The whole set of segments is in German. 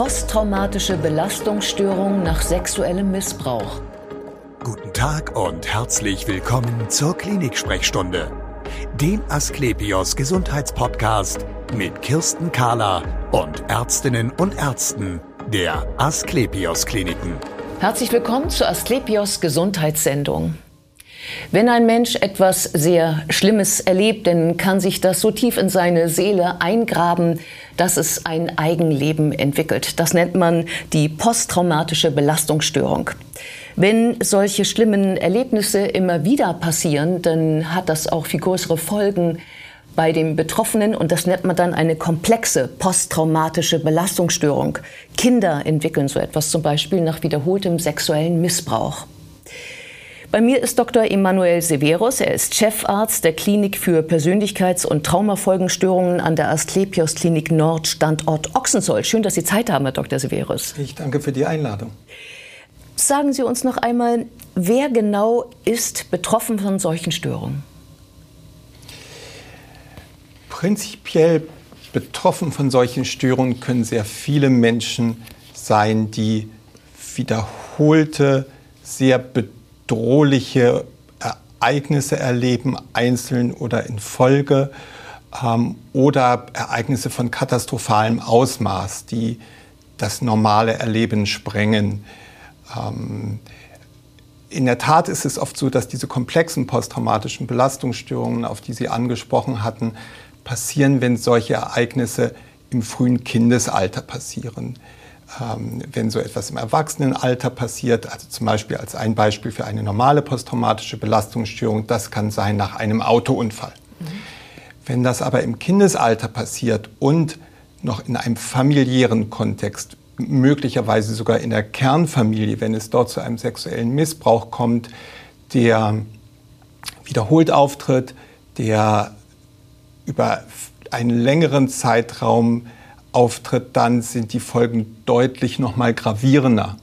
Posttraumatische Belastungsstörung nach sexuellem Missbrauch. Guten Tag und herzlich willkommen zur Klinik-Sprechstunde, dem Asklepios Gesundheitspodcast mit Kirsten Kahler und Ärztinnen und Ärzten der Asklepios Kliniken. Herzlich willkommen zur Asklepios Gesundheitssendung. Wenn ein Mensch etwas sehr Schlimmes erlebt, dann kann sich das so tief in seine Seele eingraben, dass es ein Eigenleben entwickelt. Das nennt man die posttraumatische Belastungsstörung. Wenn solche schlimmen Erlebnisse immer wieder passieren, dann hat das auch viel größere Folgen bei dem Betroffenen und das nennt man dann eine komplexe posttraumatische Belastungsstörung. Kinder entwickeln so etwas zum Beispiel nach wiederholtem sexuellen Missbrauch. Bei mir ist Dr. Emanuel Severus. Er ist Chefarzt der Klinik für Persönlichkeits- und Traumafolgenstörungen an der Asklepios Klinik Nord, Standort Ochsenzoll. Schön, dass Sie Zeit haben, Herr Dr. Severus. Ich danke für die Einladung. Sagen Sie uns noch einmal, wer genau ist betroffen von solchen Störungen? Prinzipiell betroffen von solchen Störungen können sehr viele Menschen sein, die wiederholte, sehr bedrohliche bedrohliche Ereignisse erleben, einzeln oder in Folge, ähm, oder Ereignisse von katastrophalem Ausmaß, die das normale Erleben sprengen. Ähm, in der Tat ist es oft so, dass diese komplexen posttraumatischen Belastungsstörungen, auf die Sie angesprochen hatten, passieren, wenn solche Ereignisse im frühen Kindesalter passieren wenn so etwas im Erwachsenenalter passiert, also zum Beispiel als ein Beispiel für eine normale posttraumatische Belastungsstörung, das kann sein nach einem Autounfall. Mhm. Wenn das aber im Kindesalter passiert und noch in einem familiären Kontext, möglicherweise sogar in der Kernfamilie, wenn es dort zu einem sexuellen Missbrauch kommt, der wiederholt auftritt, der über einen längeren Zeitraum auftritt, dann sind die Folgen deutlich noch mal gravierender.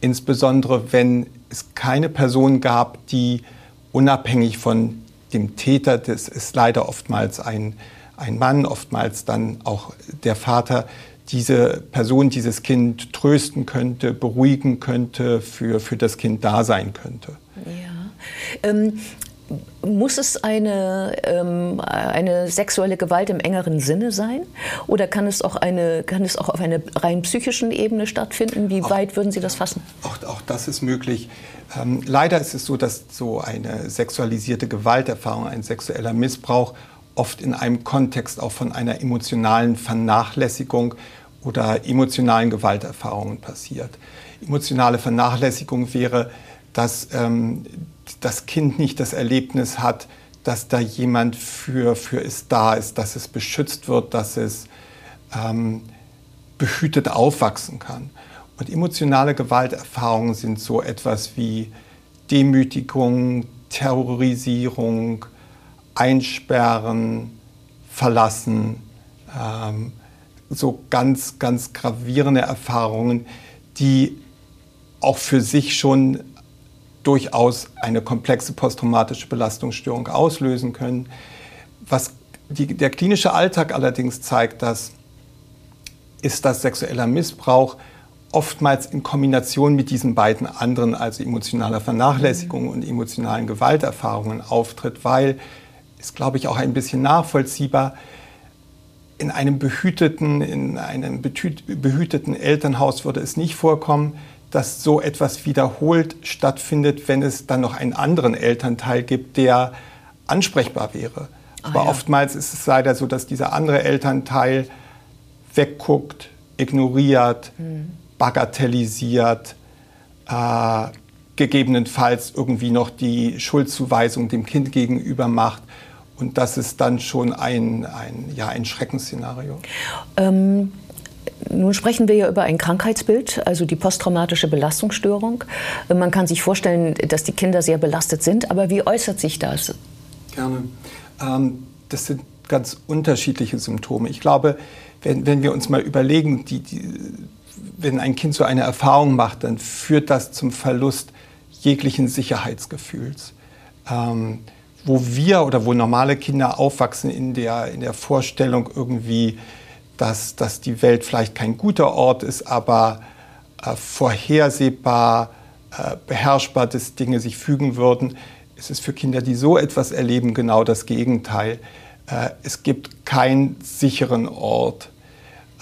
Insbesondere wenn es keine Person gab, die unabhängig von dem Täter, das ist leider oftmals ein, ein Mann, oftmals dann auch der Vater, diese Person, dieses Kind trösten könnte, beruhigen könnte, für, für das Kind da sein könnte. Ja. Ähm, muss es eine, ähm, eine sexuelle Gewalt im engeren Sinne sein? Oder kann es auch, eine, kann es auch auf einer rein psychischen Ebene stattfinden? Wie auch, weit würden Sie das fassen? Auch, auch das ist möglich. Ähm, leider ist es so, dass so eine sexualisierte Gewalterfahrung, ein sexueller Missbrauch oft in einem Kontext auch von einer emotionalen Vernachlässigung oder emotionalen Gewalterfahrungen passiert. Emotionale Vernachlässigung wäre, dass ähm, das Kind nicht das Erlebnis hat, dass da jemand für, für es da ist, dass es beschützt wird, dass es ähm, behütet aufwachsen kann. Und emotionale Gewalterfahrungen sind so etwas wie Demütigung, Terrorisierung, Einsperren, Verlassen, ähm, so ganz, ganz gravierende Erfahrungen, die auch für sich schon durchaus eine komplexe posttraumatische Belastungsstörung auslösen können. Was die, der klinische Alltag allerdings zeigt, dass, ist, dass sexueller Missbrauch oftmals in Kombination mit diesen beiden anderen, also emotionaler Vernachlässigung und emotionalen Gewalterfahrungen auftritt, weil ist, glaube ich, auch ein bisschen nachvollziehbar. In einem behüteten, in einem behüteten Elternhaus würde es nicht vorkommen, dass so etwas wiederholt stattfindet, wenn es dann noch einen anderen Elternteil gibt, der ansprechbar wäre. Ah, Aber ja. oftmals ist es leider so, dass dieser andere Elternteil wegguckt, ignoriert, mhm. bagatellisiert, äh, gegebenenfalls irgendwie noch die Schuldzuweisung dem Kind gegenüber macht. Und das ist dann schon ein, ein, ja, ein Schreckensszenario. Ähm nun sprechen wir ja über ein Krankheitsbild, also die posttraumatische Belastungsstörung. Man kann sich vorstellen, dass die Kinder sehr belastet sind, aber wie äußert sich das? Gerne. Ähm, das sind ganz unterschiedliche Symptome. Ich glaube, wenn, wenn wir uns mal überlegen, die, die, wenn ein Kind so eine Erfahrung macht, dann führt das zum Verlust jeglichen Sicherheitsgefühls. Ähm, wo wir oder wo normale Kinder aufwachsen in der, in der Vorstellung irgendwie, dass, dass die Welt vielleicht kein guter Ort ist, aber äh, vorhersehbar, äh, beherrschbar, dass Dinge sich fügen würden. Es ist für Kinder, die so etwas erleben, genau das Gegenteil. Äh, es gibt keinen sicheren Ort.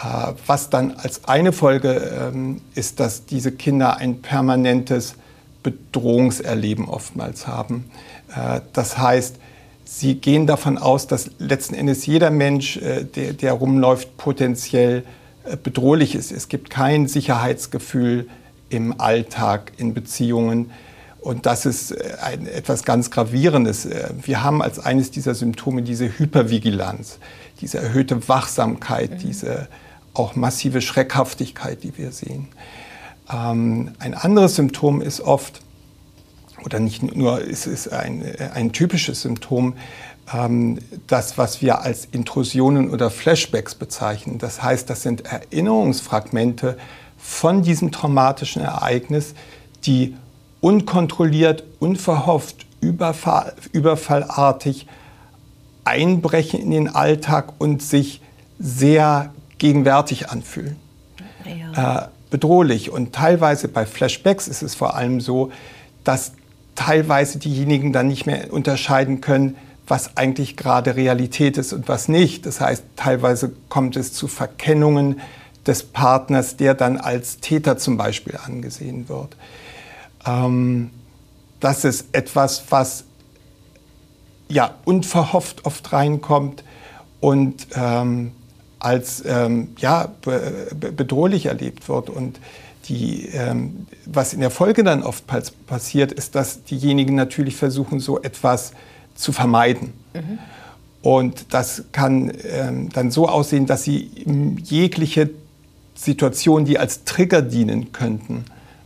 Äh, was dann als eine Folge ähm, ist, dass diese Kinder ein permanentes Bedrohungserleben oftmals haben. Äh, das heißt, sie gehen davon aus, dass letzten Endes jeder Mensch, der, der rumläuft, potenziell bedrohlich ist. Es gibt kein Sicherheitsgefühl im Alltag, in Beziehungen. Und das ist ein, etwas ganz Gravierendes. Wir haben als eines dieser Symptome diese Hypervigilanz, diese erhöhte Wachsamkeit, mhm. diese auch massive Schreckhaftigkeit, die wir sehen. Ähm, ein anderes Symptom ist oft, oder nicht nur, es ist ein, ein typisches Symptom, ähm, das, was wir als Intrusionen oder Flashbacks bezeichnen. Das heißt, das sind Erinnerungsfragmente von diesem traumatischen Ereignis, die unkontrolliert, unverhofft, überfall, überfallartig einbrechen in den Alltag und sich sehr gegenwärtig anfühlen. Ja. Äh, bedrohlich. Und teilweise bei Flashbacks ist es vor allem so, dass teilweise diejenigen dann nicht mehr unterscheiden können, was eigentlich gerade Realität ist und was nicht. Das heißt, teilweise kommt es zu Verkennungen des Partners, der dann als Täter zum Beispiel angesehen wird. Ähm, das ist etwas, was ja unverhofft oft reinkommt und ähm, als ähm, ja, be bedrohlich erlebt wird. Und die, ähm, was in der Folge dann oft passiert, ist, dass diejenigen natürlich versuchen, so etwas zu vermeiden. Mhm. Und das kann ähm, dann so aussehen, dass sie jegliche Situationen, die als Trigger dienen könnten,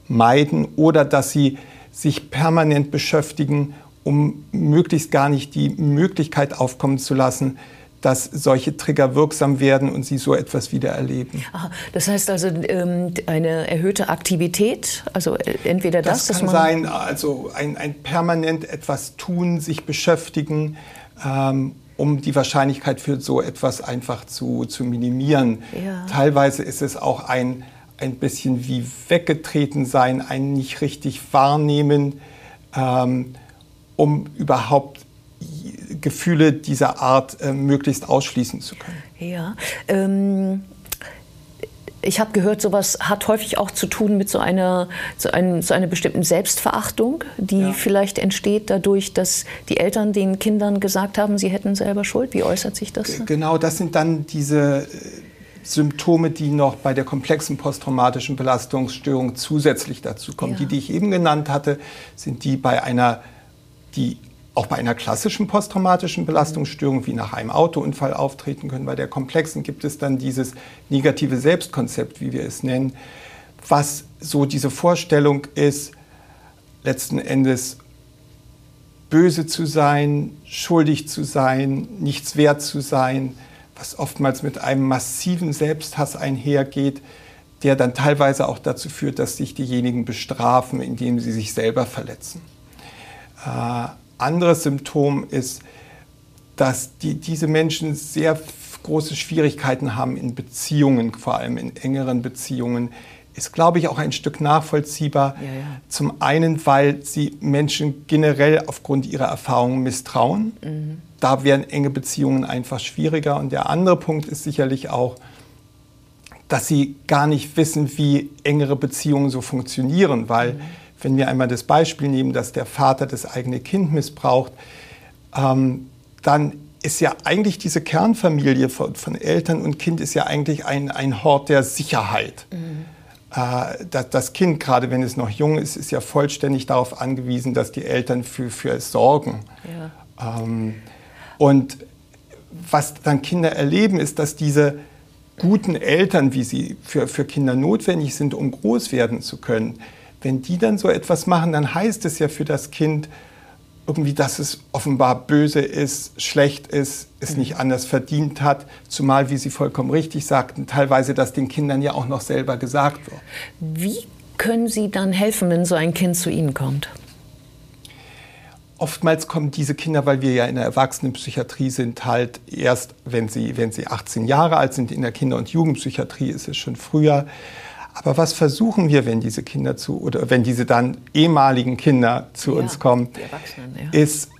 meiden oder dass sie sich permanent beschäftigen, um möglichst gar nicht die Möglichkeit aufkommen zu lassen, dass solche Trigger wirksam werden und sie so etwas wieder erleben. Aha, das heißt also ähm, eine erhöhte Aktivität, also äh, entweder das, das kann sein, also ein, ein, permanent etwas tun, sich beschäftigen. Ähm, um die Wahrscheinlichkeit für so etwas einfach zu, zu minimieren. Ja. Teilweise ist es auch ein, ein bisschen wie weggetreten sein, ein nicht richtig wahrnehmen, ähm, um überhaupt Gefühle dieser Art äh, möglichst ausschließen zu können. Ja. Ähm ich habe gehört, sowas hat häufig auch zu tun mit so einer, so einem, so einer bestimmten Selbstverachtung, die ja. vielleicht entsteht dadurch, dass die Eltern den Kindern gesagt haben, sie hätten selber Schuld. Wie äußert sich das? Genau, das sind dann diese äh, Symptome, die noch bei der komplexen posttraumatischen Belastungsstörung zusätzlich dazu kommen. Ja. Die, die ich eben genannt hatte, sind die bei einer, die auch bei einer klassischen posttraumatischen Belastungsstörung wie nach einem Autounfall auftreten können. Bei der komplexen gibt es dann dieses negative Selbstkonzept, wie wir es nennen, was so diese Vorstellung ist, letzten Endes böse zu sein, schuldig zu sein, nichts wert zu sein, was oftmals mit einem massiven Selbsthass einhergeht, der dann teilweise auch dazu führt, dass sich diejenigen bestrafen, indem sie sich selber verletzen. Äh, anderes Symptom ist, dass die, diese Menschen sehr große Schwierigkeiten haben in Beziehungen, vor allem in engeren Beziehungen, ist, glaube ich, auch ein Stück nachvollziehbar. Ja, ja. Zum einen, weil sie Menschen generell aufgrund ihrer Erfahrungen misstrauen. Mhm. Da wären enge Beziehungen einfach schwieriger. Und der andere Punkt ist sicherlich auch, dass sie gar nicht wissen, wie engere Beziehungen so funktionieren, weil mhm wenn wir einmal das Beispiel nehmen, dass der Vater das eigene Kind missbraucht, ähm, dann ist ja eigentlich diese Kernfamilie von, von, Eltern und Kind ist ja eigentlich ein, ein Hort der Sicherheit. Mhm. Äh, das, das, Kind, gerade wenn es noch jung ist, ist ja vollständig darauf angewiesen, dass die Eltern für, für es sorgen. Ja. Ähm, und was dann Kinder erleben, ist, dass diese guten Eltern, wie sie für, für Kinder notwendig sind, um groß werden zu können, wenn die dann so etwas machen, dann heißt es ja für das Kind irgendwie, dass es offenbar böse ist, schlecht ist, es mhm. nicht anders verdient hat, zumal, wie Sie vollkommen richtig sagten, teilweise das den Kindern ja auch noch selber gesagt wird. Wie können Sie dann helfen, wenn so ein Kind zu Ihnen kommt? oftmals kommen diese Kinder, weil wir ja in der Erwachsenenpsychiatrie sind, halt erst, wenn sie, wenn sie 18 Jahre alt sind. In der Kinder- und Jugendpsychiatrie ist es schon früher. Aber was versuchen wir, wenn diese Kinder zu, oder wenn diese dann ehemaligen Kinder zu ja, uns kommen, ja. ist,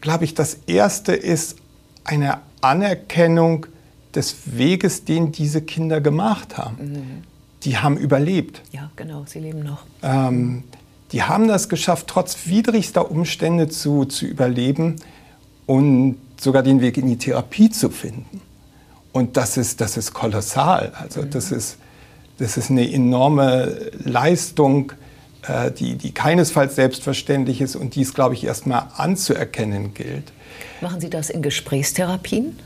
glaube ich, das erste ist eine Anerkennung des Weges, den diese Kinder gemacht haben. Mhm. Die haben überlebt. Ja, genau, sie leben noch. Ähm, die haben das geschafft, trotz widrigster Umstände zu, zu überleben und sogar den Weg in die Therapie zu finden. Und das ist, das ist kolossal. Also mhm. das, ist, das ist eine enorme Leistung, äh, die, die keinesfalls selbstverständlich ist und die es, glaube ich, erstmal anzuerkennen gilt. Machen Sie das in Gesprächstherapien?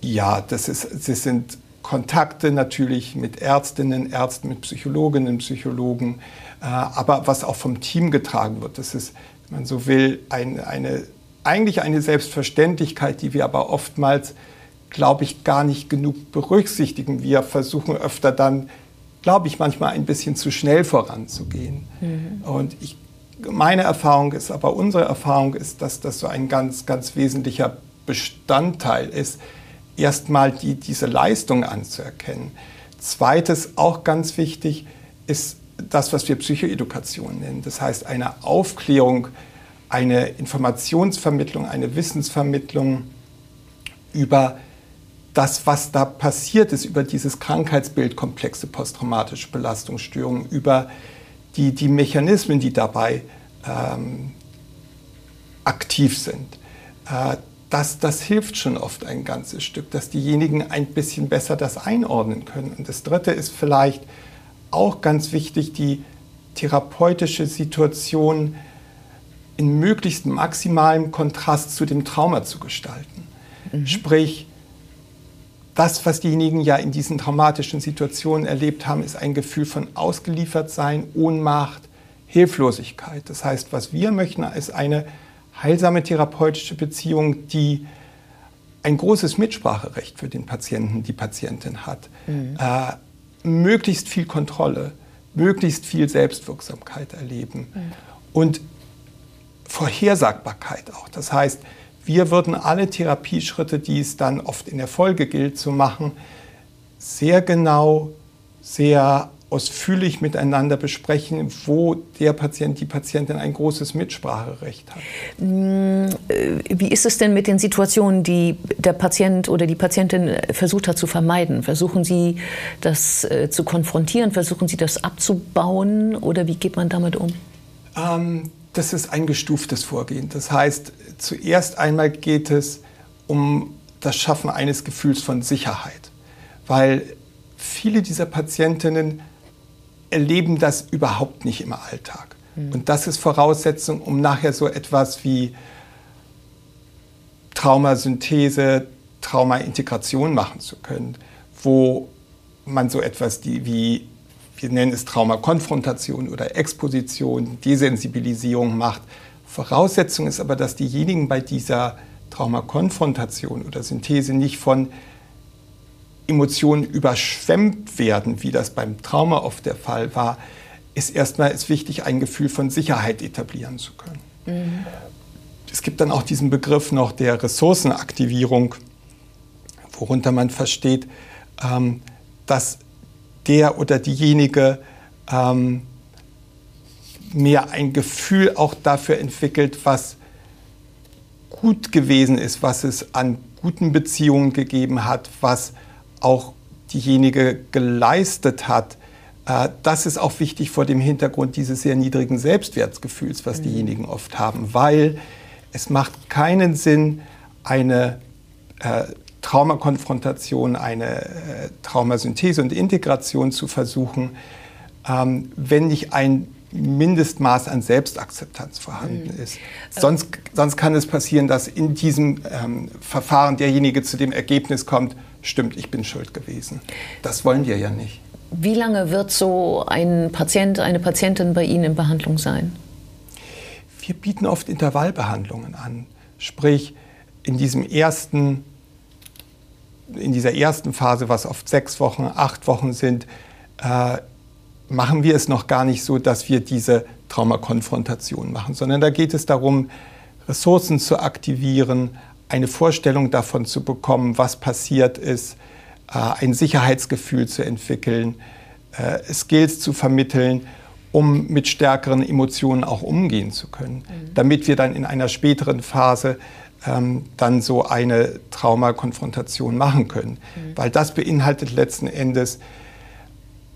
Ja, das, ist, das sind Kontakte natürlich mit Ärztinnen, Ärzten, mit Psychologinnen, Psychologen, äh, aber was auch vom Team getragen wird. Das ist, wenn man so will, ein, eine, eigentlich eine Selbstverständlichkeit, die wir aber oftmals, glaube ich, gar nicht genug berücksichtigen. Wir versuchen öfter dann, glaube ich, manchmal ein bisschen zu schnell voranzugehen. Mhm. Und ich, meine Erfahrung ist, aber unsere Erfahrung ist, dass das so ein ganz, ganz wesentlicher Bestandteil ist, erstmal die, diese Leistung anzuerkennen. Zweites, auch ganz wichtig, ist das, was wir Psychoedukation nennen. Das heißt, eine Aufklärung, eine Informationsvermittlung, eine Wissensvermittlung über das, was da passiert ist, über dieses Krankheitsbild komplexe posttraumatische Belastungsstörungen, über die, die Mechanismen, die dabei ähm, aktiv sind. Äh, das, das hilft schon oft ein ganzes Stück, dass diejenigen ein bisschen besser das einordnen können. Und das Dritte ist vielleicht auch ganz wichtig, die therapeutische Situation in möglichst maximalem Kontrast zu dem Trauma zu gestalten. Mhm. Sprich, das, was diejenigen ja in diesen traumatischen Situationen erlebt haben, ist ein Gefühl von Ausgeliefertsein, Ohnmacht, Hilflosigkeit. Das heißt, was wir möchten, ist eine heilsame therapeutische Beziehung, die ein großes Mitspracherecht für den Patienten, die Patientin hat. Mhm. Äh, möglichst viel Kontrolle, möglichst viel Selbstwirksamkeit erleben mhm. und Vorhersagbarkeit auch. Das heißt, wir würden alle Therapieschritte, die es dann oft in der Folge gilt zu machen, sehr genau, sehr ausführlich miteinander besprechen, wo der Patient, die Patientin ein großes Mitspracherecht hat. Mm, äh, wie ist es denn mit den Situationen, die der Patient oder die Patientin versucht hat zu vermeiden? Versuchen Sie das äh, zu konfrontieren? Versuchen Sie das abzubauen? Oder wie geht man damit um? Ähm, das ist ein gestuftes Vorgehen. Das heißt, zuerst einmal geht es um das Schaffen eines Gefühls von Sicherheit, weil viele dieser Patientinnen erleben das überhaupt nicht im Alltag. Mhm. Und das ist Voraussetzung, um nachher so etwas wie Traumasynthese, Traumaintegration machen zu können, wo man so etwas wie, wir nennen es Traumakonfrontation oder Exposition, Desensibilisierung macht. Voraussetzung ist aber, dass diejenigen bei dieser Traumakonfrontation oder Synthese nicht von Emotionen überschwemmt werden, wie das beim Trauma oft der Fall war, ist erstmal ist wichtig, ein Gefühl von Sicherheit etablieren zu können. Mhm. Es gibt dann auch diesen Begriff noch der Ressourcenaktivierung, worunter man versteht, ähm, dass der oder diejenige ähm, mehr ein Gefühl auch dafür entwickelt, was gut gewesen ist, was es an guten Beziehungen gegeben hat, was auch diejenige geleistet hat, äh, das ist auch wichtig vor dem Hintergrund dieses sehr niedrigen Selbstwertgefühls, was mhm. diejenigen oft haben, weil es macht keinen Sinn, eine äh, Traumakonfrontation, eine äh, Traumasynthese und Integration zu versuchen, ähm, wenn nicht ein Mindestmaß an Selbstakzeptanz vorhanden mhm. ist. Sonst, sonst kann es passieren, dass in diesem ähm, Verfahren derjenige zu dem Ergebnis kommt, stimmt, ich bin schuld gewesen. Das wollen wir ja nicht. Wie lange wird so ein Patient, eine Patientin bei Ihnen in Behandlung sein? Wir bieten oft Intervallbehandlungen an. Sprich, in diesem ersten, in dieser ersten Phase, was oft sechs Wochen, acht Wochen sind, äh, machen wir es noch gar nicht so, dass wir diese Traumakonfrontation machen, sondern da geht es darum, Ressourcen zu aktivieren, eine Vorstellung davon zu bekommen, was passiert ist, äh, ein Sicherheitsgefühl zu entwickeln, äh, Skills zu vermitteln, um mit stärkeren Emotionen auch umgehen zu können, mhm. damit wir dann in einer späteren Phase ähm, dann so eine Traumakonfrontation machen können. Mhm. Weil das beinhaltet letzten Endes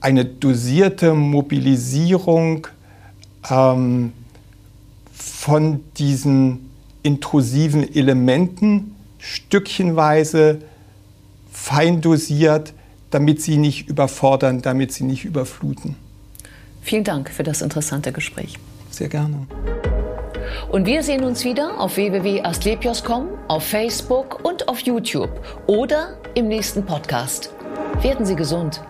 eine dosierte Mobilisierung ähm, von diesen intrusiven Elementen, stückchenweise, fein dosiert, damit sie nicht überfordern, damit sie nicht überfluten. Vielen Dank für das interessante Gespräch. Sehr gerne. Und wir sehen uns wieder auf www.astlepios.com, auf Facebook und auf YouTube oder im nächsten Podcast. Werden Sie gesund.